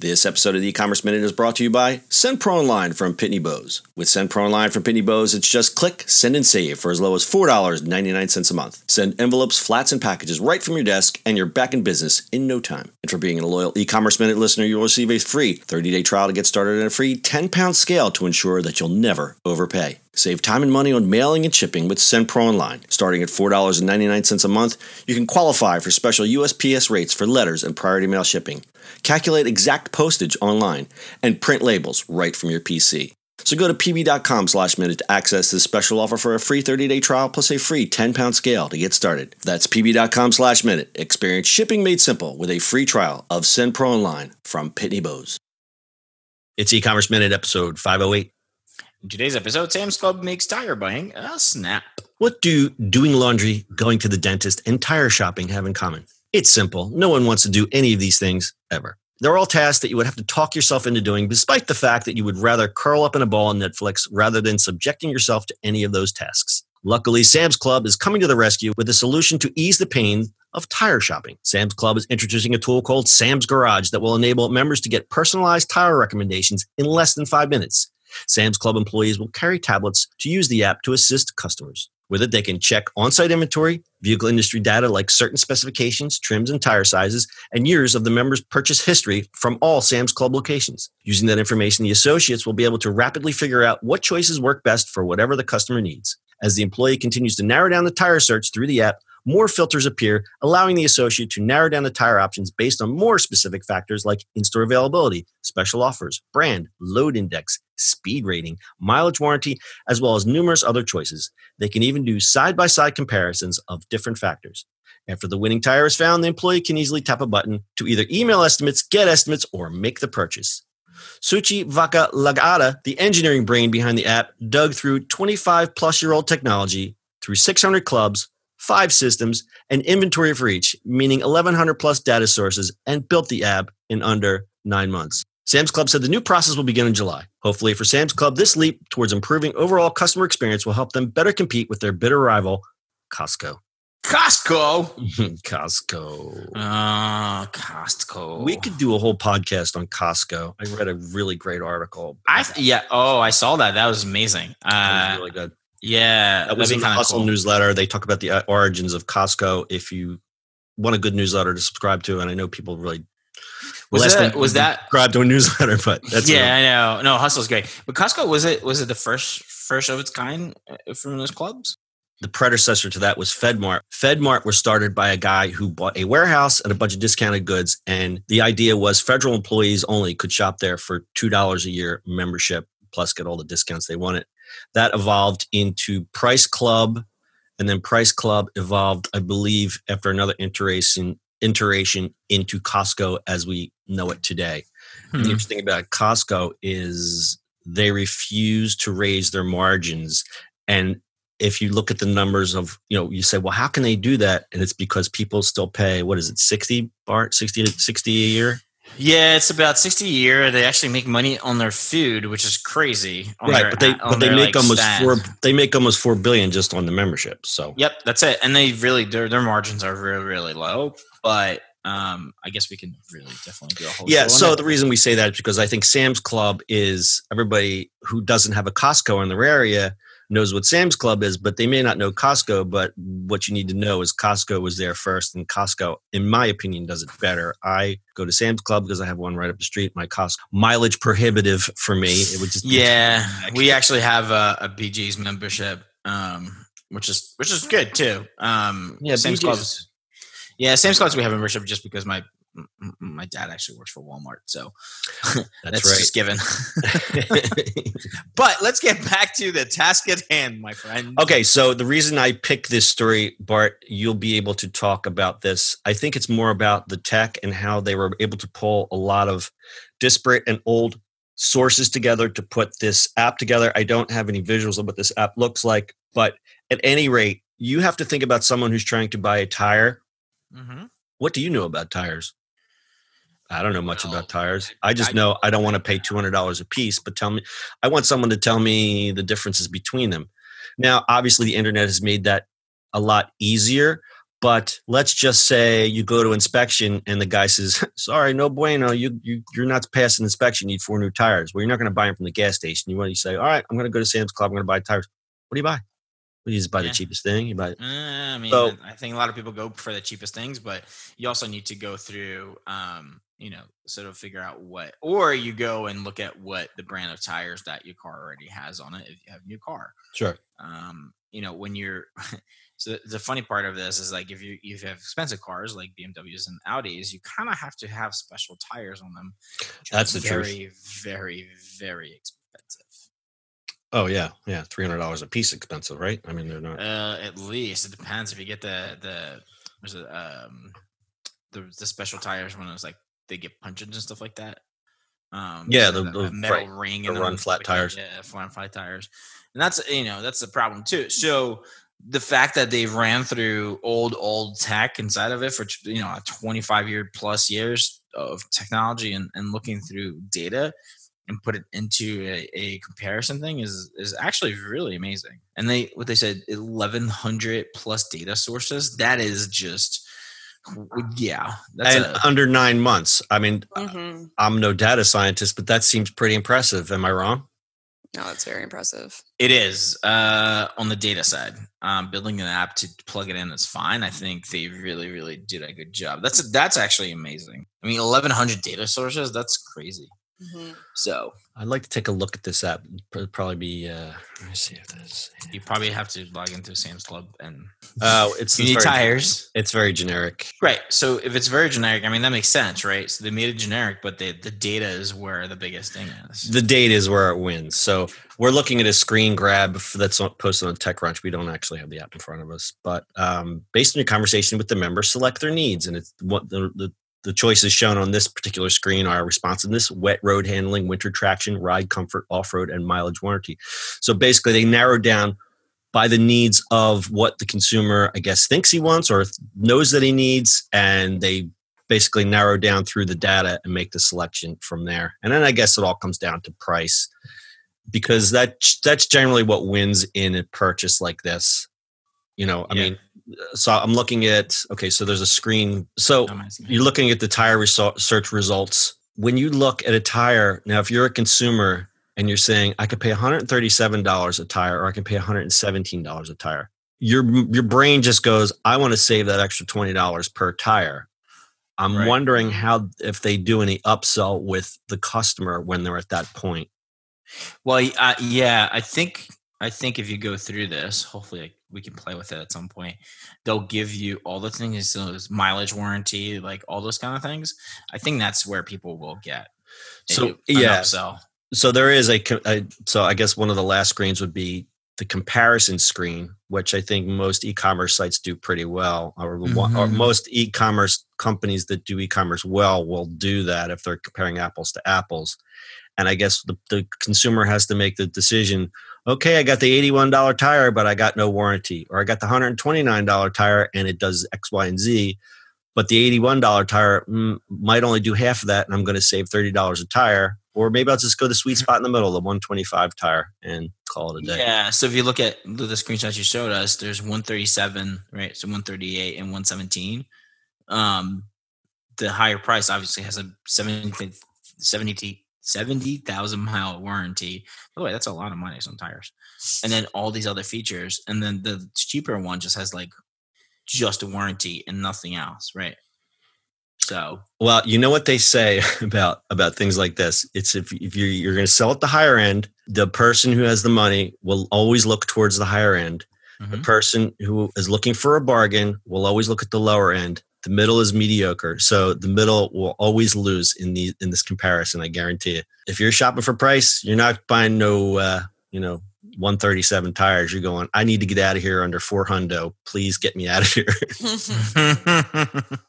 This episode of the e-commerce minute is brought to you by SendPro Online from Pitney Bowes. With SendPro Online from Pitney Bowes, it's just click, send, and save for as low as $4.99 a month. Send envelopes, flats, and packages right from your desk, and you're back in business in no time. And for being a loyal e-commerce minute listener, you'll receive a free 30-day trial to get started and a free 10-pound scale to ensure that you'll never overpay. Save time and money on mailing and shipping with SendPro Online. Starting at $4.99 a month, you can qualify for special USPS rates for letters and priority mail shipping. Calculate exact postage online and print labels right from your PC. So go to pb.com slash minute to access this special offer for a free 30-day trial plus a free 10-pound scale to get started. That's pb.com slash minute. Experience shipping made simple with a free trial of SendPro Online from Pitney Bowes. It's e-commerce minute episode 508. In today's episode, Sam's Club makes tire buying a snap. What do doing laundry, going to the dentist, and tire shopping have in common? It's simple. No one wants to do any of these things ever. They're all tasks that you would have to talk yourself into doing, despite the fact that you would rather curl up in a ball on Netflix rather than subjecting yourself to any of those tasks. Luckily, Sam's Club is coming to the rescue with a solution to ease the pain of tire shopping. Sam's Club is introducing a tool called Sam's Garage that will enable members to get personalized tire recommendations in less than five minutes. Sam's Club employees will carry tablets to use the app to assist customers. With it, they can check on site inventory, vehicle industry data like certain specifications, trims, and tire sizes, and years of the member's purchase history from all Sam's Club locations. Using that information, the associates will be able to rapidly figure out what choices work best for whatever the customer needs. As the employee continues to narrow down the tire search through the app, more filters appear, allowing the associate to narrow down the tire options based on more specific factors like in store availability, special offers, brand, load index, speed rating, mileage warranty, as well as numerous other choices. They can even do side by side comparisons of different factors. After the winning tire is found, the employee can easily tap a button to either email estimates, get estimates, or make the purchase. Suchi Vaka Lagada, the engineering brain behind the app, dug through 25 plus year old technology through 600 clubs five systems, and inventory for each, meaning 1,100 plus data sources, and built the app in under nine months. Sam's Club said the new process will begin in July. Hopefully, for Sam's Club, this leap towards improving overall customer experience will help them better compete with their bitter rival, Costco. Costco. Costco. Ah, Costco. We could do a whole podcast on Costco. I read a really great article. I yeah. Oh, I saw that. That was amazing. It was Uh, really good. Yeah, That was in the Hustle cool. newsletter. They talk about the uh, origins of Costco. If you want a good newsletter to subscribe to, and I know people really Was less that- was that- subscribe to a newsletter, but that's yeah, I know. No, Hustle's great. But Costco was it? Was it the first first of its kind uh, from those clubs? the predecessor to that was FedMart. FedMart was started by a guy who bought a warehouse and a bunch of discounted goods, and the idea was federal employees only could shop there for two dollars a year membership plus get all the discounts they wanted. That evolved into Price Club, and then Price Club evolved, I believe, after another iteration iteration into Costco as we know it today. Hmm. The interesting about Costco is they refuse to raise their margins. And if you look at the numbers of, you know, you say, well, how can they do that? And it's because people still pay, what is it, 60 Bart, 60 to 60 a year? Yeah, it's about sixty a year. They actually make money on their food, which is crazy. right. their- But they, but they make like, almost staff. four, they make almost 4 billion just on the membership. So Yep, that's it. And they really their their margins are really really low. But um, I guess we can really definitely do a whole Yeah, so the reason we say that is because I think Sam's Club is everybody who doesn't have a Costco in their area knows what Sam's Club is, but they may not know Costco. But what you need to know is Costco was there first, and Costco, in my opinion, does it better. I go to Sam's Club because I have one right up the street. My Costco mileage prohibitive for me. It would just yeah, we actually have a, a BJ's membership, um, which is which is good too. Um, Yeah, Sam's BJ's. Clubs. Yeah, Sam's Clubs we have a membership just because my my dad actually works for Walmart, so that's, that's right. just given. but let's get back to the task at hand, my friend. Okay, so the reason I picked this story, Bart, you'll be able to talk about this. I think it's more about the tech and how they were able to pull a lot of disparate and old sources together to put this app together. I don't have any visuals of what this app looks like, but at any rate, you have to think about someone who's trying to buy a tire. hmm What do you know about tires? I don't know much Well, about tires. I just I- know I don't want to pay two hundred dollars a piece. But tell me, I want someone to tell me the differences between them. Now, obviously, the internet has made that a lot easier. But let's just say you go to inspection and the guy says, "Sorry, no bueno. You you you're not passing inspection. You need four new tires." Well, you're not going to buy them from the gas station. You want to say, "All right, I'm going to go to Sam's Club. I'm going to buy tires." What do you buy? You just buy Yeah. the cheapest thing. You buy. Uh, I mean, So- I think a lot of people go for the cheapest things, but you also need to go through, um, you know, sort of figure out what, or you go and look at what the brand of tires that your car already has on it if you have a new car. Sure. Um, you know, when you're, so the- funny part of this is like if you if you have expensive cars like BMWs and Audis, you kind of have to have special tires on them. That's the truth. very, very, very expensive. Oh yeah, yeah. Three hundred dollars a piece, expensive, right? I mean, they're not. Uh, at least it depends if you get the the was it um the the special tires when it was like they get punches and stuff like that. Um, Yeah, the- the- metal right, ring and them run flat like tires. that. Yeah, run flat tires, and that's you know that's the problem too. So the fact that they've ran through old old tech inside of it for you know 25 year plus years of technology and, and looking through data and put it into a, a comparison thing is is actually really amazing. And they what they said, eleven hundred plus data sources. That is just yeah. That's and a, under nine months. I mean, hmm I'm no data scientist, but that seems pretty impressive. Am I wrong? No, that's very impressive. it is uh, on the data side. Um, building an app to plug it in is fine. I think they really really did a good job. That's that's actually amazing. I mean, eleven hundred data sources. That's crazy. Hmm So I'd like to take a look at this app. It'd probably be. Uh, let me see if this. you probably have to log into Sam's Club and Oh, it's you need very, tires. It's very generic. Right. So if it's very generic, I mean that makes sense, right? So they made it generic, but the the data is where the biggest thing is. The date is where it wins. So we're looking at a screen grab that's posted on TechCrunch. We don't actually have the app in front of us, but um, based on your conversation with the member, select their needs, and it's what the, the the choices shown on this particular screen are responsiveness, wet road handling, winter traction, ride comfort, off road, and mileage warranty. So basically, they narrowed down by the needs of what the consumer, I guess, thinks he wants or knows that he needs, and they basically narrow down through the data and make the selection from there. And then I guess it all comes down to price, because that that's generally what wins in a purchase like this. You know, I Yeah. mean, so I'm looking at okay, so there's a screen. So me. you're looking at the tire result, search results. When you look at a tire, now if you're a consumer and you're saying I could pay $137 a tire or I can pay $117 a tire, your your brain just goes, I want to save that extra $20 per tire. I'm Right. wondering how if they do any upsell with the customer when they're at that point. Well, uh, yeah, I think I think if you go through this, hopefully like, we can play with it at some point. They'll give you all the things, so it's mileage warranty, like all those kind of things. I think that's where people will get. So yeah, upsell. so there is a, a so i guess one of the last screens would be the comparison screen which i think most e-commerce sites do pretty well or, one- or mm-hmm. most e-commerce companies that do e-commerce well will do that if they're comparing apples to apples and i guess the, the consumer has to make the decision okay i got the $81 tire but i got no warranty or i got the $129 tire and it does x y and z but the $81 tire mm, might only do half of that and i'm going to save $30 a tire or maybe i'll just go the sweet spot in the middle the 125 tire and call it a day Yeah. So if you look at the screenshots you showed us, there's 137, right? So 138 and 117. Um, the higher price obviously has a 70 70 70,000 mile warranty. By the way, that's a lot of money on tires. And then all these other features. And then the cheaper one just has like just a warranty and nothing else, right? So well you know what they say about about things like this it's if, if you're, you're going to sell at the higher end the person who has the money will always look towards the higher end the mhm. person who is looking for a bargain will always look at the lower end the middle is mediocre so the middle will always lose in the in this comparison i guarantee you. If you're shopping for price you're not buying no uh you know 137 tires. You're going i need to get out of here under 4 hundo. Please get me out of here.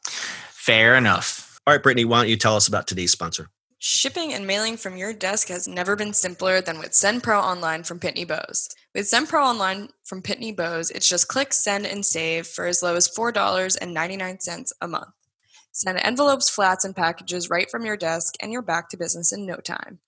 Fair enough. all right brittany why don't you tell us about today's sponsor Shipping and mailing from your desk has never been simpler than with Send Pro Online from Pitney Bowes. With Send Pro Online from Pitney Bowes, it's just click, send, and save for as low as $4.99 a month. Send envelopes, flats, and packages right from your desk, and you're back to business in no time.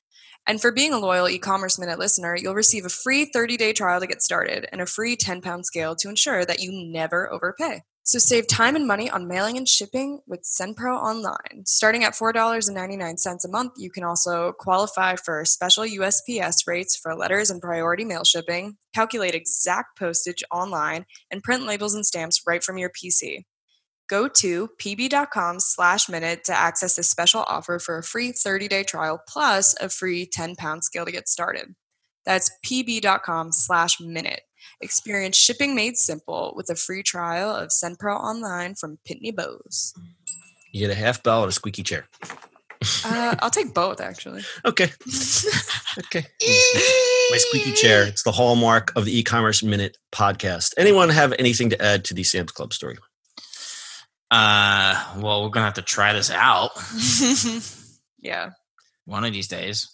And for being a loyal e commerce minute listener, you'll receive a free 30 day trial to get started and a free 10 pound scale to ensure that you never overpay. So save time and money on mailing and shipping with SendPro Online. Starting at $4.99 a month, you can also qualify for special USPS rates for letters and priority mail shipping, calculate exact postage online, and print labels and stamps right from your PC. Go to pb.com slash minute to access this special offer for a free 30-day trial plus a free 10-pound scale to get started. That's pb.com slash minute. Experience shipping made simple with a free trial of SendPro Online from Pitney Bowes. You get a half bell and a squeaky chair. Uh, I'll take both, actually. Okay. okay. My squeaky chair. It's the hallmark of the e-commerce minute podcast. Anyone have anything to add to the Sam's Club story? Uh, well, we're gonna have to try this out yeah, one of these days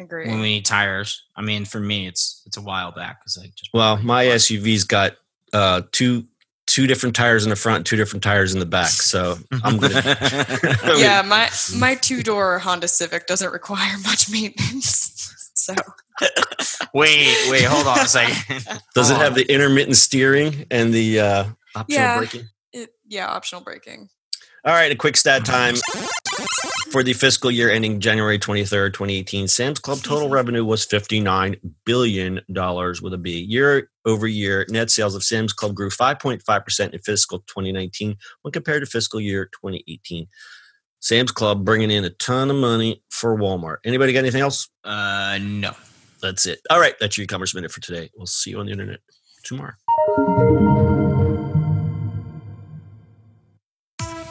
agree. when we need tires. I mean, for me, it's it's a while back because I just Well, my SUV's got uh, two two different tires in the front, two different tires in the back. So I'm gonna. Yeah, my my two door Honda Civic doesn't require much maintenance. so wait, wait, hold on a second. Does it have the intermittent steering and the uh, optional Yeah. braking? it, yeah, optional braking. All right, a quick stat time. For the fiscal year ending January 23rd, 2018, Sam's Club total revenue was $59 billion with a B. Year over year, net sales of Sam's Club grew 5.5% in fiscal 2019 when compared to fiscal year 2018. Sam's Club bringing in a ton of money for Walmart. Anybody got anything else? Uh, no. That's it. All right, that's your e-commerce minute for today. We'll see you on the internet tomorrow.